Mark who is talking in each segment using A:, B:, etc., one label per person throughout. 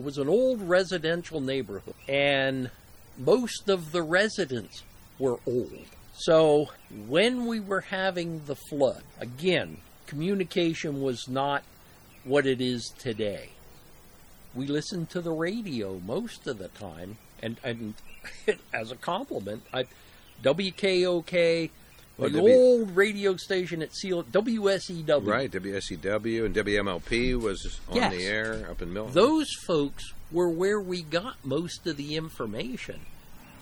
A: it was an old residential neighborhood, and most of the residents were old. So when we were having the flood, again, communication was not what it is today. We listened to the radio most of the time, and, and as a compliment, I, WKOK,
B: Well,
A: the
B: W-
A: old radio station at Seal, WSEW.
B: Right, WSEW and WMLP was on
A: Yes.
B: the air up in Milton.
A: Those folks were where we got most of the information.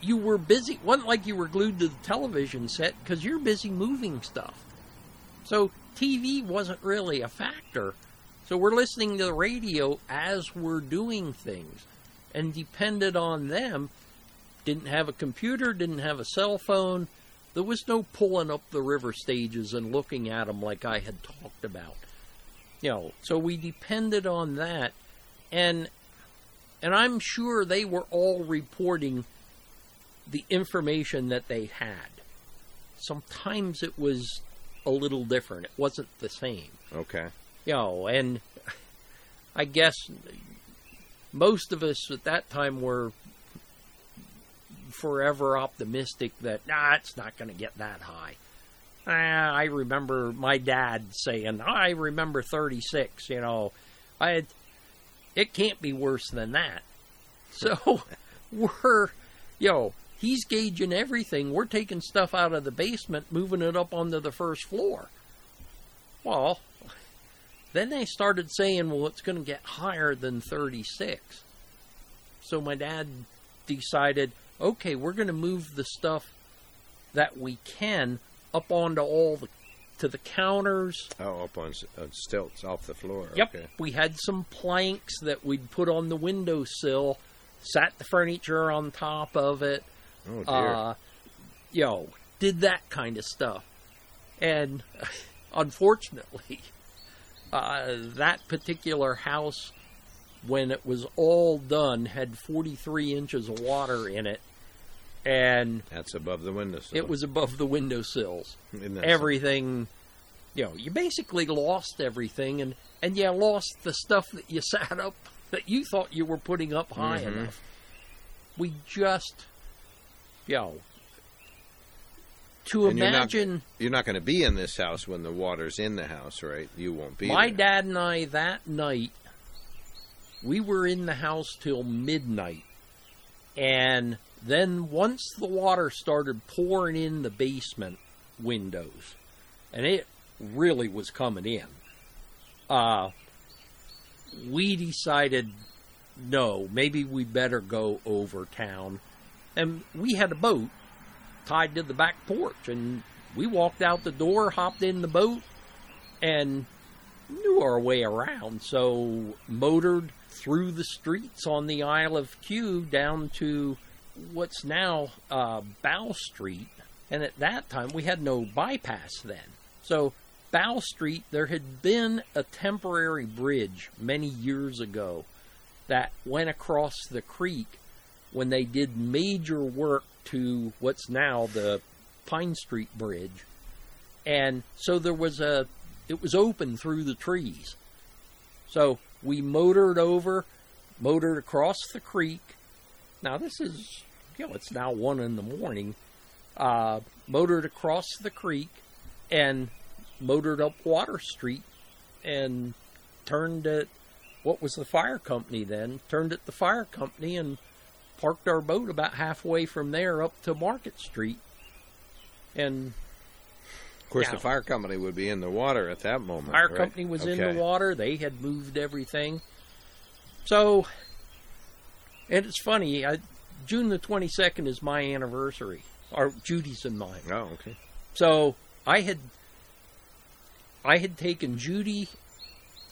A: You were busy. It wasn't like you were glued to the television set because you're busy moving stuff. So TV wasn't really a factor. So we're listening to the radio as we're doing things and depended on them. Didn't have a computer, didn't have a cell phone. There was no pulling up the river stages and looking at them like I had talked about. You know, so we depended on that and and I'm sure they were all reporting the information that they had. Sometimes it was a little different. It wasn't the same.
B: okay.
A: You know, and I guess most of us at that time were forever optimistic that nah, it's not going to get that high. Ah, I remember my dad saying, "I remember 36." You know, I had, it can't be worse than that. So we're, yo, know, he's gauging everything. We're taking stuff out of the basement, moving it up onto the first floor. Well, then they started saying, well, it's going to get higher than 36. So my dad decided, okay, we're going to move the stuff that we can up onto all the to the counters.
B: Oh, up on, on stilts off the floor.
A: Yep.
B: Okay.
A: We had some planks that we'd put on the windowsill, sat the furniture on top of it.
B: Oh dear.
A: Uh, you know, did that kind of stuff. And unfortunately, uh, that particular house, when it was all done, had 43 inches of water in it. And
B: That's above the windowsill.
A: it was above the windowsills. Everything, you know, you basically lost everything, and and you lost the stuff that you sat up that you thought you were putting up high
B: Mhm.
A: enough. We just, you know, to
B: And you're not-
A: imagine
B: You're not going to be in this house when the water's in the house, right? You won't be.
A: my
B: there.
A: dad and I that night, we were in the house till midnight, and then once the water started pouring in the basement windows, and it really was coming in, uh, we decided no, maybe we better go over town, and we had a boat tied to the back porch, and we walked out the door, hopped in the boat, and knew our way around, so motored through the streets on the Isle of Que down to what's now uh, Bow Street. And at that time, we had no bypass then. So, Bow Street, there had been a temporary bridge many years ago that went across the creek when they did major work to what's now the Pine Street Bridge. And so there was a it was open through the trees. So we motored over, motored across the creek. Now this is, you know, it's now one in the morning. Uh, motored across the creek and motored up Water Street and turned at what was the fire company then, turned at the fire company and parked our boat about halfway from there up to Market Street. And
B: Of course,
A: Yeah.
B: the fire company would be in the water at that moment.
A: Fire
B: right?
A: company was in the water. They had moved everything. So, and it's funny. I, June the twenty second is my anniversary, or Judy's and mine.
B: Oh, okay.
A: So I had, I had taken Judy.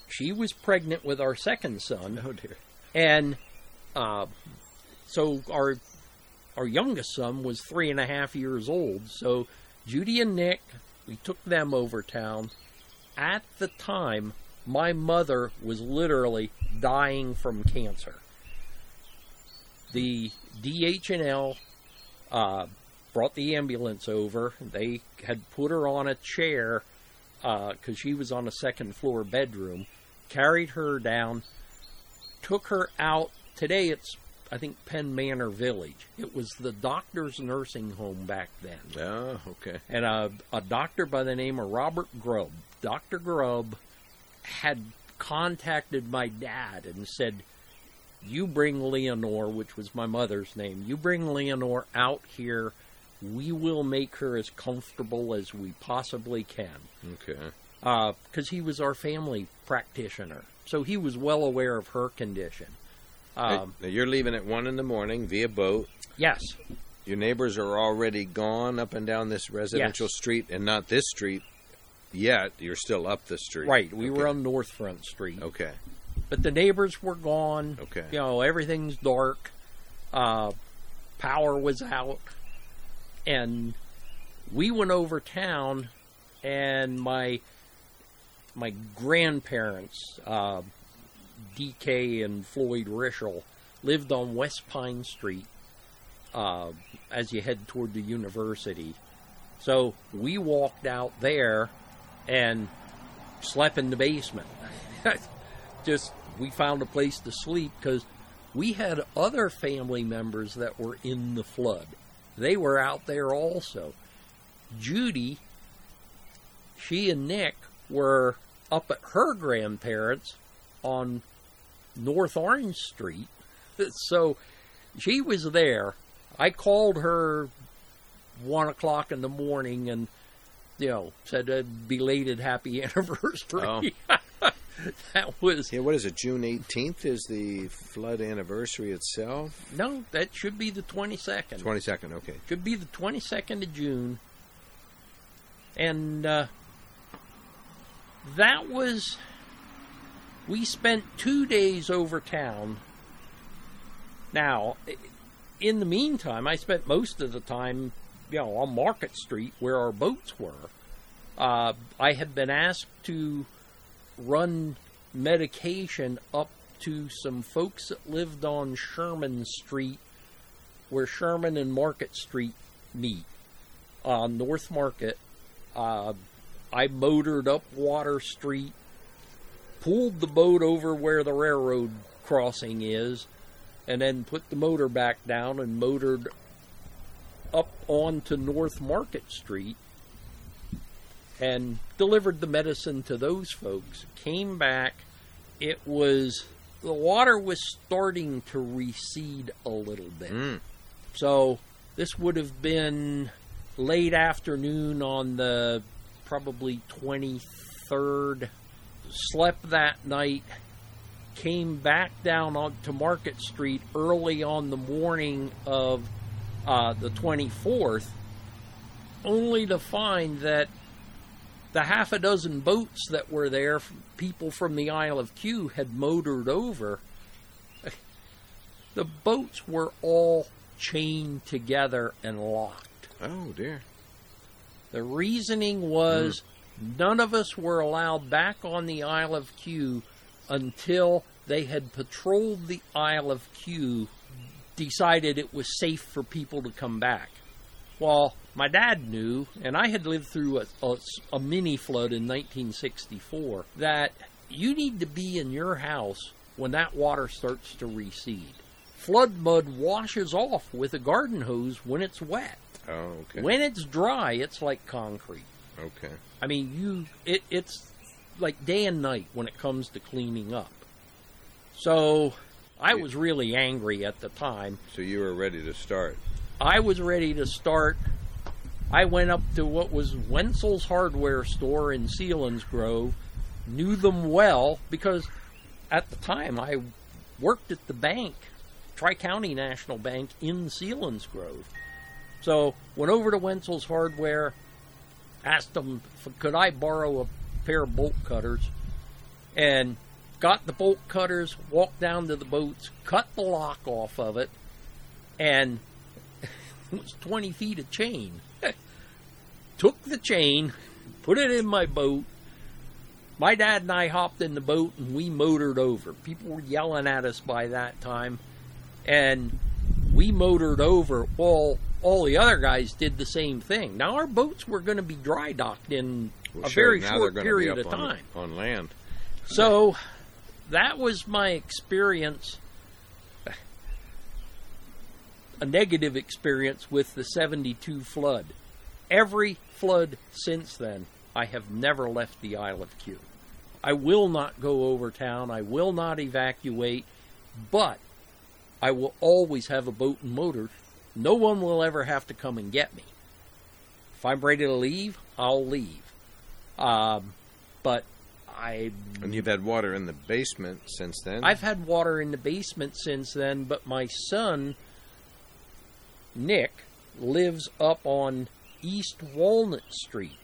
A: She was pregnant with our second son,
B: Oh dear.
A: and uh, so our our youngest son was three and a half years old. So Judy and Nick, we took them over town. At the time, my mother was literally dying from cancer. The DH&L uh, brought the ambulance over. They had put her on a chair because she was on a second floor bedroom. Carried her down, took her out. Today it's, I think, Penn Manor Village. It was the doctor's nursing home back then.
B: Oh, okay.
A: And a, a doctor by the name of Robert Grubb, Dr. Grubb, had contacted my dad and said, You bring Leonore, which was my mother's name, you bring Leonore out here. We will make her as comfortable as we possibly can
B: Okay.
A: because he was our family practitioner. So he was well aware of her condition. Um,
B: Now, you're leaving at one in the morning via boat.
A: yes,
B: Your neighbors are already gone up and down this residential
A: Yes.
B: street, and not this street yet. You're still up the street.
A: right. We were on North Front Street,
B: Okay.
A: But the neighbors were gone.
B: Okay.
A: You know, everything's dark. Uh, power was out, and we went over town, and my my grandparents, uh, DK and Floyd Rischel, lived on West Pine Street uh, as you head toward the university. So we walked out there and slept in the basement. Just we found a place to sleep because we had other family members that were in the flood. They were out there also. Judy, she and Nick were up at her grandparents on North Orange Street. So she was there. I called her one o'clock in the morning and, you know, said a belated happy anniversary. Oh. that was
B: Yeah, what is it? June 18th is the flood anniversary itself.
A: no, that should be the twenty second.
B: 22nd. Okay.
A: Should be the twenty second of June. And uh, that was we spent two days over town. Now, in the meantime, I spent most of the time, you know, on Market Street where our boats were. Uh, I had been asked to run medication up to some folks that lived on Sherman Street, where Sherman and Market Street meet on North Market. Uh, I motored up Water Street, pulled the boat over where the railroad crossing is, and then put the motor back down and motored up onto North Market Street and delivered the medicine to those folks. Came back. It was the water was starting to recede a little bit.
B: Mm.
A: So this would have been late afternoon on the probably 23rd. Slept that night. Came back down on to Market Street early on the morning of uh, the 24th, only to find that the half a dozen boats that were there, people from the Isle of Que, had motored over. The boats were all chained together and locked.
B: Oh dear.
A: The reasoning was none of us were allowed back on the Isle of Que until they had patrolled the Isle of Que, decided it was safe for people to come back. Well, my dad knew, and I had lived through a, a, a mini flood in 1964, that you need to be in your house when that water starts to recede. Flood mud washes off with a garden hose when it's wet.
B: Oh, okay.
A: When it's dry, it's like concrete.
B: Okay.
A: I mean, you it, it's like day and night when it comes to cleaning up. So I was really angry at the time.
B: So you were ready to start.
A: I was ready to start. I went up to what was Wenzel's hardware store in Selinsgrove, knew them well because at the time I worked at the bank, Tri County National Bank in Selinsgrove. So went over to Wenzel's hardware, asked them could I borrow a pair of bolt cutters, and got the bolt cutters, walked down to the boats, cut the lock off of it, and it was 20 feet of chain. Took the chain, put it in my boat. My dad and I hopped in the boat and we motored over. People were yelling at us by that time. And we motored over. Well, all the other guys did the same thing. Now, our boats were going to be dry docked in
B: Well,
A: a
B: sure,
A: very short period of
B: up on-
A: time.
B: on land.
A: So that was my experience a negative experience with the 72 flood. Every flood since then, I have never left the Isle of Que. I will not go over town. I will not evacuate, but I will always have a boat and motor. No one will ever have to come and get me. If I'm ready to leave, I'll leave. Um, but I
B: And you've had water in the basement since then.
A: I've had water in the basement since then, but my son, Nick, lives up on East Walnut Street,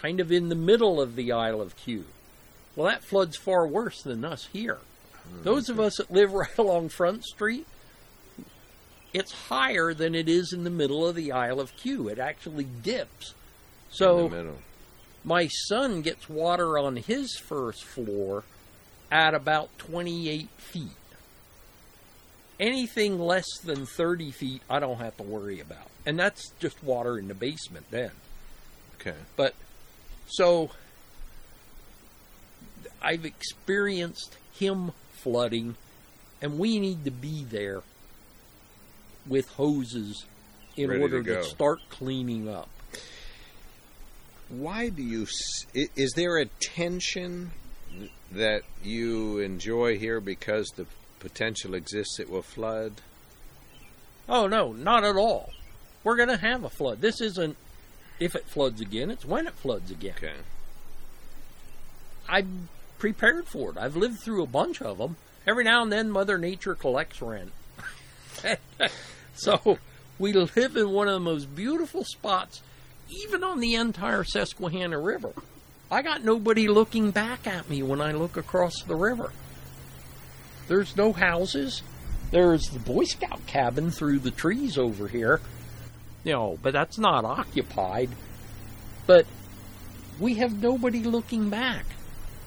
A: kind of in the middle of the Isle of Que. Well, that flood's far worse than us here. Hmm, Those of us that live right along Front Street, it's higher than it is in the middle of the Isle of Que. It actually dips. So
B: in the middle.
A: my son gets water on his first floor at about 28 feet. Anything less than 30 feet, I don't have to worry about. And that's just water in the basement then.
B: Okay.
A: But so I've experienced him flooding, and we need to be there with hoses in
B: Ready
A: order
B: go.
A: to start cleaning up.
B: Why do you? Is there a tension that you enjoy here because the potential exists it will flood?
A: Oh no, not at all. We're going to have a flood. This isn't if it floods again, it's when it floods again.
B: Okay.
A: I'm prepared for it. I've lived through a bunch of them. Every now and then, Mother Nature collects rent. so we live in one of the most beautiful spots, even on the entire Susquehanna River. I got nobody looking back at me when I look across the river. There's no houses. There's the Boy Scout cabin through the trees over here. You know, but that's not occupied. But we have nobody looking back.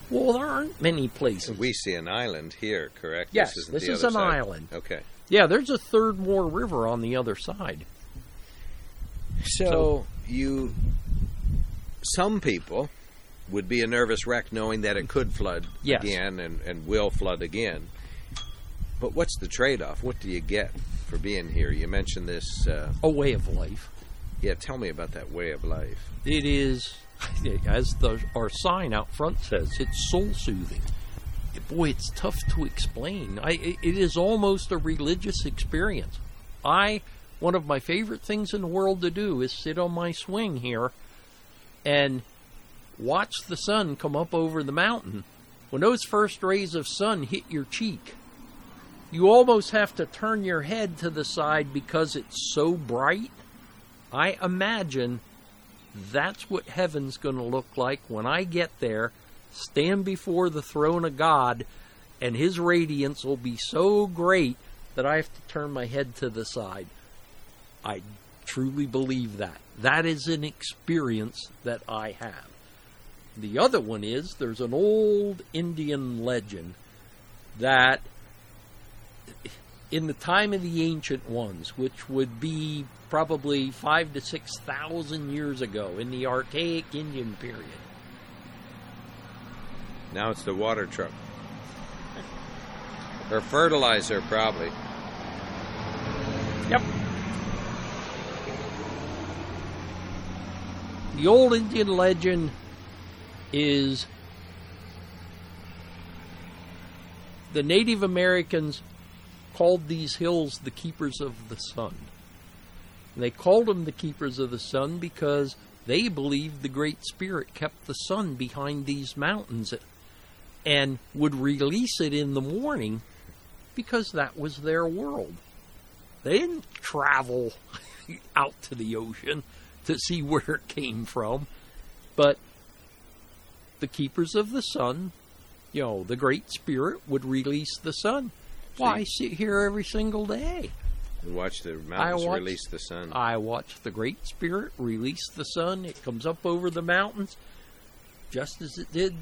A: Well, there aren't many places.
B: We see an island here, correct?
A: Yes,
B: isn't
A: this is an
B: side.
A: island.
B: Okay.
A: Yeah, there's a third more river on the other side.
B: So, you, some people would be a nervous wreck knowing that it could flood
A: Yes.
B: again and, and will flood again. But what's the trade-off? What do you get for being here? You mentioned this. Uh,
A: A way of life.
B: yeah, tell me about that way of life.
A: It is, as the our sign out front says, it's soul soothing. Boy, it's tough to explain. I, it it is almost a religious experience. I, one of my favorite things in the world to do is sit on my swing here and watch the sun come up over the mountain. When those first rays of sun hit your cheek, you almost have to turn your head to the side because it's so bright. I imagine that's what heaven's going to look like when I get there, stand before the throne of God, and his radiance will be so great that I have to turn my head to the side. I truly believe that. That is an experience that I have. The other one is there's an old Indian legend that in the time of the ancient ones, which would be probably five to six thousand years ago in the archaic Indian period.
B: Now it's the water truck. Or fertilizer, probably.
A: Yep. The old Indian legend is the Native Americans called these hills the keepers of the sun. And they called them the keepers of the sun because they believed the Great Spirit kept the sun behind these mountains and would release it in the morning because that was their world. They didn't travel out to the ocean to see where it came from, but the keepers of the sun, you know, the Great Spirit would release the sun. Well, I sit here every single day.
B: And watch the mountains
A: watch-
B: release the sun.
A: I watch the Great Spirit release the sun. It comes up over the mountains just as it did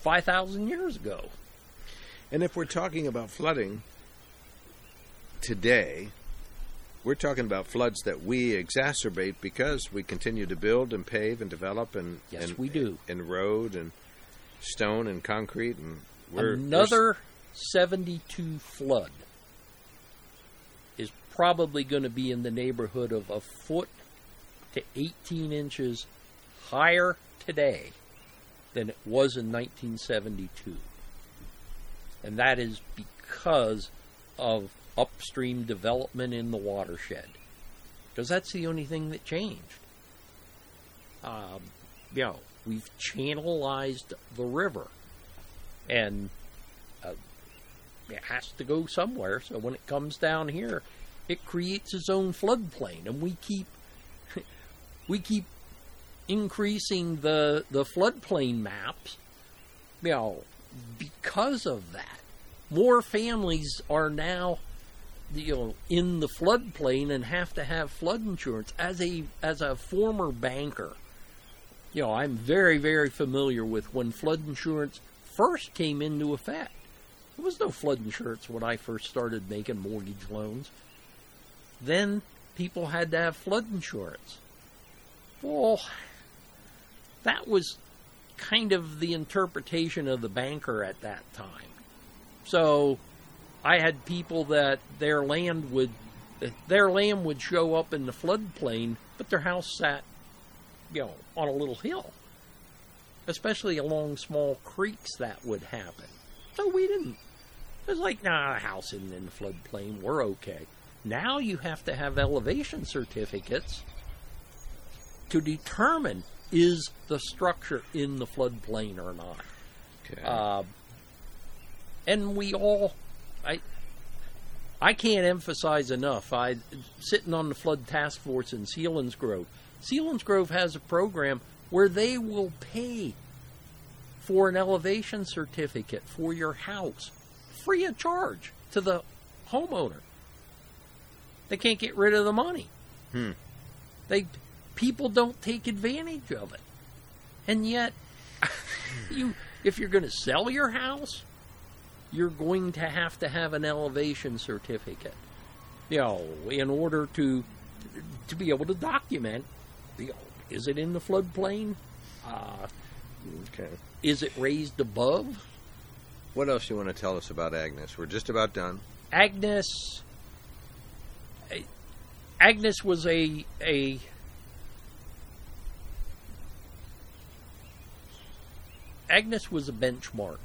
A: 5,000 years ago.
B: And if we're talking about flooding today, we're talking about floods that we exacerbate because we continue to build and pave and develop and
A: Yes,
B: and,
A: we do.
B: and road and stone and concrete and We're,
A: Another 72 flood is probably going to be in the neighborhood of a foot to 18 inches higher today than it was in 1972. And that is because of upstream development in the watershed. Because that's the only thing that changed. Um, you know, we've channelized the river. And it has to go somewhere. So when it comes down here, it creates its own floodplain, and we keep we keep increasing the the floodplain maps. You know, because of that, more families are now you know in the floodplain and have to have flood insurance. As a as a former banker, you know, I'm very very familiar with when flood insurance first came into effect. There was no flood insurance when I first started making mortgage loans. Then people had to have flood insurance. Well, that was kind of the interpretation of the banker at that time. So I had people that their land would their land would show up in the floodplain, but their house sat, you know, on a little hill especially along small creeks, that would happen. So we didn't. It was like, nah, a house isn't in the floodplain. We're okay. Now you have to have elevation certificates to determine is the structure in the floodplain or not.
B: Okay.
A: Uh, and we all, I, I can't emphasize enough. I sitting on the flood task force in Selinsgrove. Selinsgrove has a program where they will pay for an elevation certificate for your house free of charge to the homeowner. They can't get rid of the money.
B: Hmm.
A: They people don't take advantage of it. And yet you if you're going to sell your house, you're going to have to have an elevation certificate. You know, in order to to be able to document you know, is it in the floodplain? Uh,
B: okay.
A: is it raised above?
B: What else do you want to tell us about Agnes? We're just about done.
A: Agnes. Agnes was a a Agnes was a benchmark.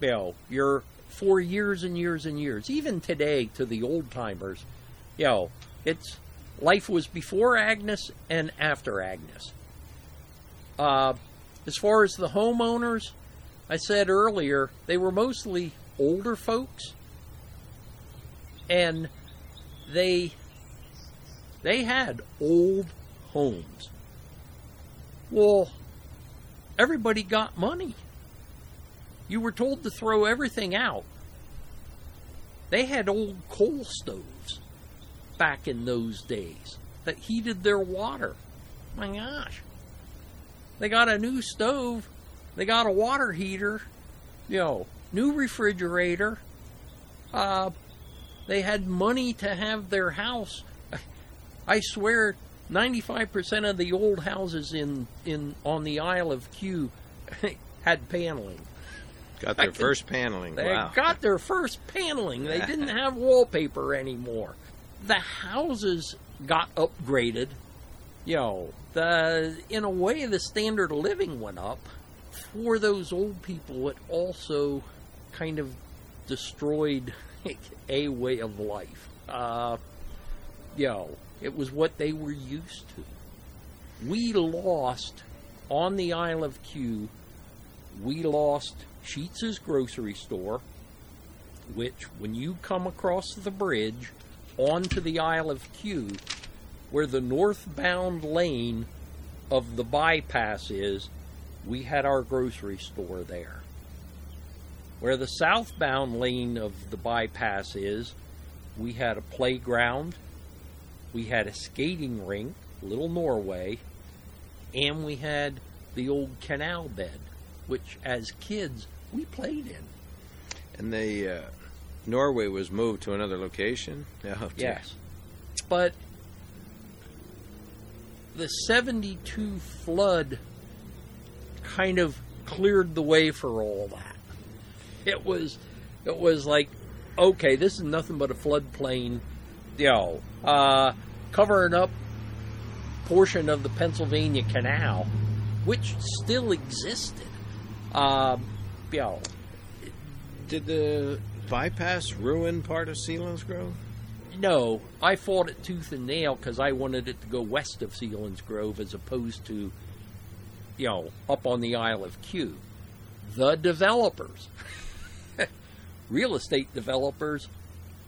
A: Know, you're for years and years and years, even today to the old timers, you know, it's life was before Agnes and after Agnes. Uh, as far as the homeowners, I said earlier, they were mostly older folks, and they they had old homes. Well, everybody got money. You were told to throw everything out. They had old coal stoves back in those days that heated their water. My gosh. They got a new stove, they got a water heater, you know, new refrigerator. Uh, they had money to have their house. I swear, 95% of the old houses in, in on the Isle of Que had paneling.
B: Got their
A: can-
B: first paneling.
A: They
B: wow.
A: got their first paneling. They didn't have wallpaper anymore. The houses got upgraded. You know, the in a way the standard of living went up. For those old people, it also kind of destroyed a way of life. Uh, you know, it was what they were used to. We lost on the Isle of Que. We lost Sheets's grocery store, which, when you come across the bridge onto the Isle of Que, where the northbound lane of the bypass is, we had our grocery store there. Where the southbound lane of the bypass is, we had a playground, we had a skating rink, Little Norway, and we had the old canal bed, which as kids we played in.
B: And they, uh, Norway was moved to another location. Oh.
A: Yes. But the 72 flood kind of cleared the way for all that. It was, it was like, okay, this is nothing but a floodplain, you know, uh, covering up portion of the Pennsylvania Canal, which still existed. Um, you know,
B: Did the bypass ruin part of Selinsgrove?
A: no, I fought it tooth and nail because I wanted it to go west of Selinsgrove as opposed to, you know, up on the Isle of Que. The developers, real estate developers,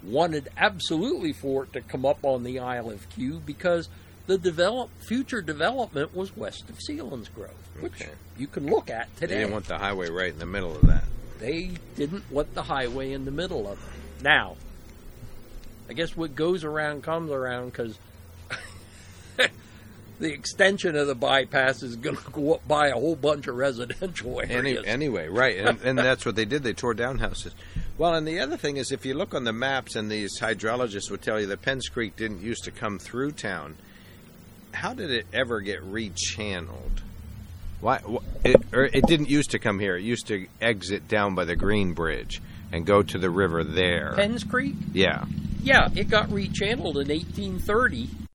A: wanted absolutely for it to come up on the Isle of Que because the develop future development was west of Selinsgrove, which
B: Okay.
A: you can look at today.
B: They didn't want the highway right in the middle of that.
A: They didn't want the highway in the middle of it. Now, I guess what goes around comes around because the extension of the bypass is going to go up by a whole bunch of residential
B: Any,
A: areas.
B: anyway, right, and, and that's what they did. They tore down houses. Well, and the other thing is, if you look on the maps, and these hydrologists would tell you that Penns Creek didn't used to come through town. How did it ever get rechanneled? Why? It, or it didn't used to come here. It used to exit down by the Green Bridge and go to the river there.
A: Penns Creek?
B: yeah.
A: Yeah, it got rechanneled in 1830